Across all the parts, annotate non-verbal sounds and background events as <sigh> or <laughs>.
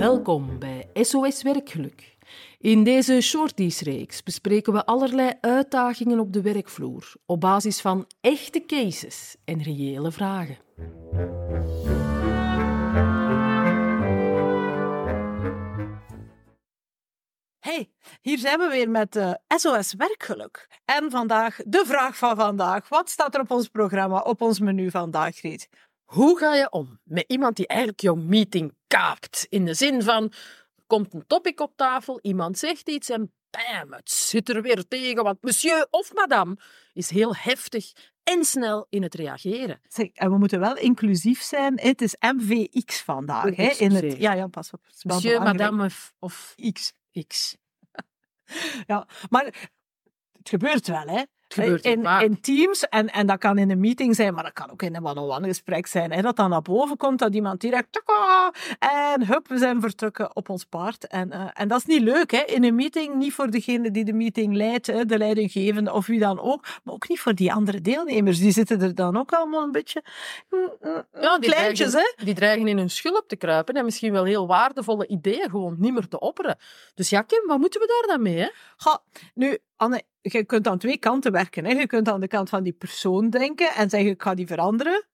Welkom bij SOS Werkgeluk. In deze shorties-reeks bespreken we allerlei uitdagingen op de werkvloer op basis van echte cases en reële vragen. Hey, hier zijn we weer met SOS Werkgeluk. En vandaag de vraag van vandaag. Wat staat er op ons programma, op ons menu vandaag, Griet? Hoe ga je om met iemand die eigenlijk jouw meeting kaapt? In de zin van, er komt een topic op tafel, iemand zegt iets en bam, het zit er weer tegen, want monsieur of madame is heel heftig en snel in het reageren. Zeg, en we moeten wel inclusief zijn. Het is MVX vandaag. Hè, in het, ja, ja, pas op. Monsieur, madame of, of X. X. <laughs> Ja, maar het gebeurt wel, hè? Gebeurt in, teams, en, en dat kan in een meeting zijn, maar dat kan ook in een one-on-one gesprek zijn. Hè, dat dan naar boven komt, dat iemand direct... taka, En hup, we zijn vertrokken op ons paard. En, eh, en dat is niet leuk, hè? In een meeting, niet voor degene die de meeting leidt, hè, de leidinggevende of wie dan ook, maar ook niet voor die andere deelnemers. Die zitten er dan ook allemaal een beetje... mm, mm, Ja, die kleintjes, dreigen, hè? Die dreigen in hun schulp te kruipen en misschien wel heel waardevolle ideeën gewoon niet meer te opperen. Dus ja, Kim, wat moeten we daar dan mee? Hè? Ga, nu, Anne, je kunt aan twee kanten werken. Hè. Je kunt aan de kant van die persoon denken en zeggen, ik ga die veranderen.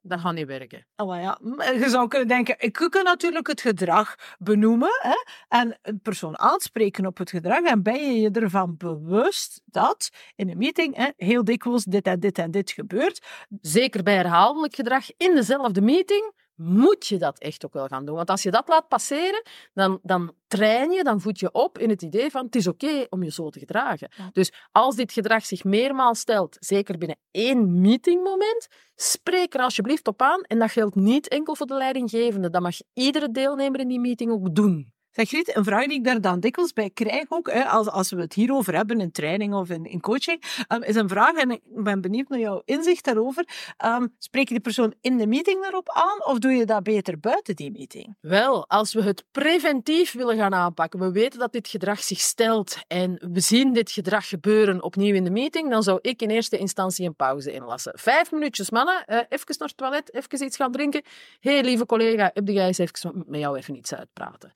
Dat gaat niet werken. Oh, ja, je zou kunnen denken, ik kan natuurlijk het gedrag benoemen hè, en een persoon aanspreken op het gedrag. En ben je je ervan bewust dat in een meeting hè, heel dikwijls dit en dit en dit gebeurt. Zeker bij herhaaldelijk gedrag in dezelfde meeting moet je dat echt ook wel gaan doen. Want als je dat laat passeren, dan, dan train je, dan voed je op in het idee van het is oké om je zo te gedragen. Ja. Dus als dit gedrag zich meermaals stelt, zeker binnen één meetingmoment, spreek er alsjeblieft op aan. En dat geldt niet enkel voor de leidinggevende. Dat mag iedere deelnemer in die meeting ook doen. Zeg Griet, een vraag die ik daar dan dikwijls bij krijg ook, hè, als, als we het hierover hebben in training of in, in coaching, um, is een vraag, en ik ben benieuwd naar jouw inzicht daarover. Um, spreek je die persoon in de meeting daarop aan of doe je dat beter buiten die meeting? Wel, als we het preventief willen gaan aanpakken, we weten dat dit gedrag zich stelt en we zien dit gedrag gebeuren opnieuw in de meeting, dan zou ik in eerste instantie een pauze inlassen. Vijf minuutjes, mannen, eh, even naar het toilet, even iets gaan drinken. Hé, lieve collega, heb jij eens even met jou even iets uitpraten?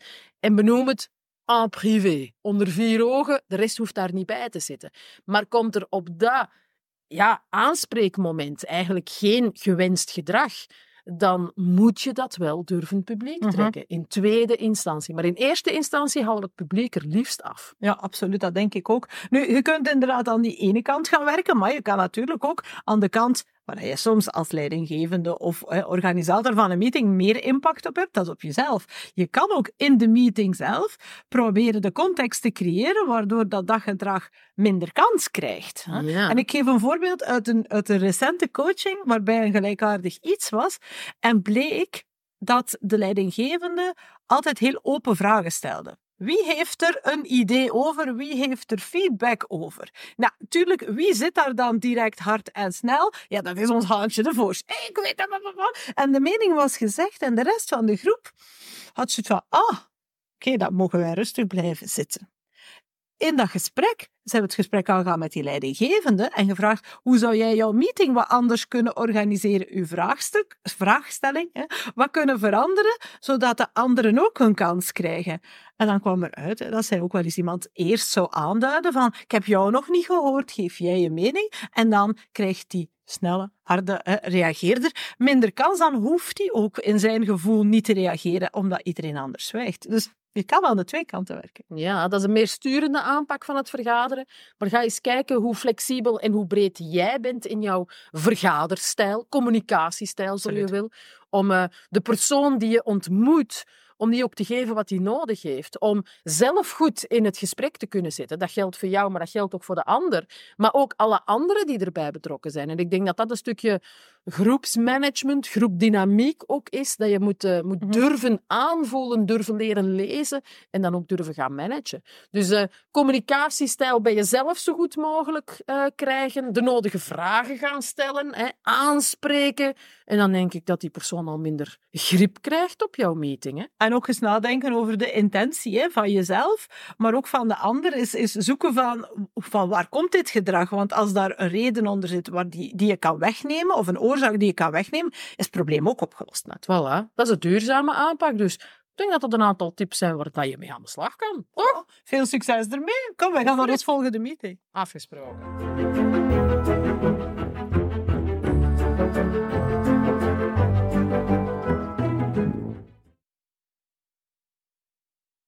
En benoem het en privé, onder vier ogen, de rest hoeft daar niet bij te zitten. Maar komt er op dat ja, aanspreekmoment eigenlijk geen gewenst gedrag, dan moet je dat wel durven publiek Mhm. trekken. In tweede instantie. Maar in eerste instantie houdt het publiek er liefst af. Ja, absoluut, dat denk ik ook. Nu, je kunt inderdaad aan die ene kant gaan werken, maar je kan natuurlijk ook aan de kant waar je soms als leidinggevende of eh, organisator van een meeting meer impact op hebt, dat is op jezelf. Je kan ook in de meeting zelf proberen de context te creëren waardoor dat daggedrag minder kans krijgt. hè. Ja. En ik geef een voorbeeld uit een, uit een recente coaching waarbij een gelijkaardig iets was en bleek dat de leidinggevende altijd heel open vragen stelde. Wie heeft er een idee over? Wie heeft er feedback over? Nou, natuurlijk, wie zit daar dan direct hard en snel? Ja, dat is ons handje de. Hey, ik weet dat. En de mening was gezegd en de rest van de groep had zoiets van, ah, oké, dan mogen wij rustig blijven zitten. In dat gesprek zijn we het gesprek aangegaan met die leidinggevende en gevraagd hoe zou jij jouw meeting wat anders kunnen organiseren, uw vraagstuk, vraagstelling, hè, wat kunnen veranderen, zodat de anderen ook hun kans krijgen. En dan kwam eruit hè, dat zij ook wel eens iemand eerst zou aanduiden van ik heb jou nog niet gehoord, geef jij je mening? En dan krijgt die snelle, harde reageerder minder kans, dan hoeft hij ook in zijn gevoel niet te reageren omdat iedereen anders zwijgt. Dus je kan aan de twee kanten werken. Ja, dat is een meer sturende aanpak van het vergaderen. Maar ga eens kijken hoe flexibel en hoe breed jij bent in jouw vergaderstijl, communicatiestijl, zo je wil. Om eh, de persoon die je ontmoet, om die ook te geven wat hij nodig heeft. Om zelf goed in het gesprek te kunnen zitten. Dat geldt voor jou, maar dat geldt ook voor de ander. Maar ook alle anderen die erbij betrokken zijn. En ik denk dat dat een stukje groepsmanagement, groepdynamiek ook is. Dat je moet, eh, moet Mhm. durven aanvoelen, durven leren lezen en dan ook durven gaan managen. Dus eh, communicatiestijl bij jezelf zo goed mogelijk eh, krijgen, de nodige vragen gaan stellen, hè, aanspreken. En dan denk ik dat die persoon al minder grip krijgt op jouw meeting. Hè. En ook eens nadenken over de intentie hè, van jezelf, maar ook van de ander. Is, is zoeken van, van waar komt dit gedrag? Want als daar een reden onder zit waar die, die je kan wegnemen, of een oorzaak die je kan wegnemen, is het probleem ook opgelost. Net. Voilà, dat is een duurzame aanpak. Dus denk dat dat een aantal tips zijn waar dat je mee aan de slag kan. Toch? Veel succes ermee. Kom, we gaan naar ons volgende meeting. Afgesproken.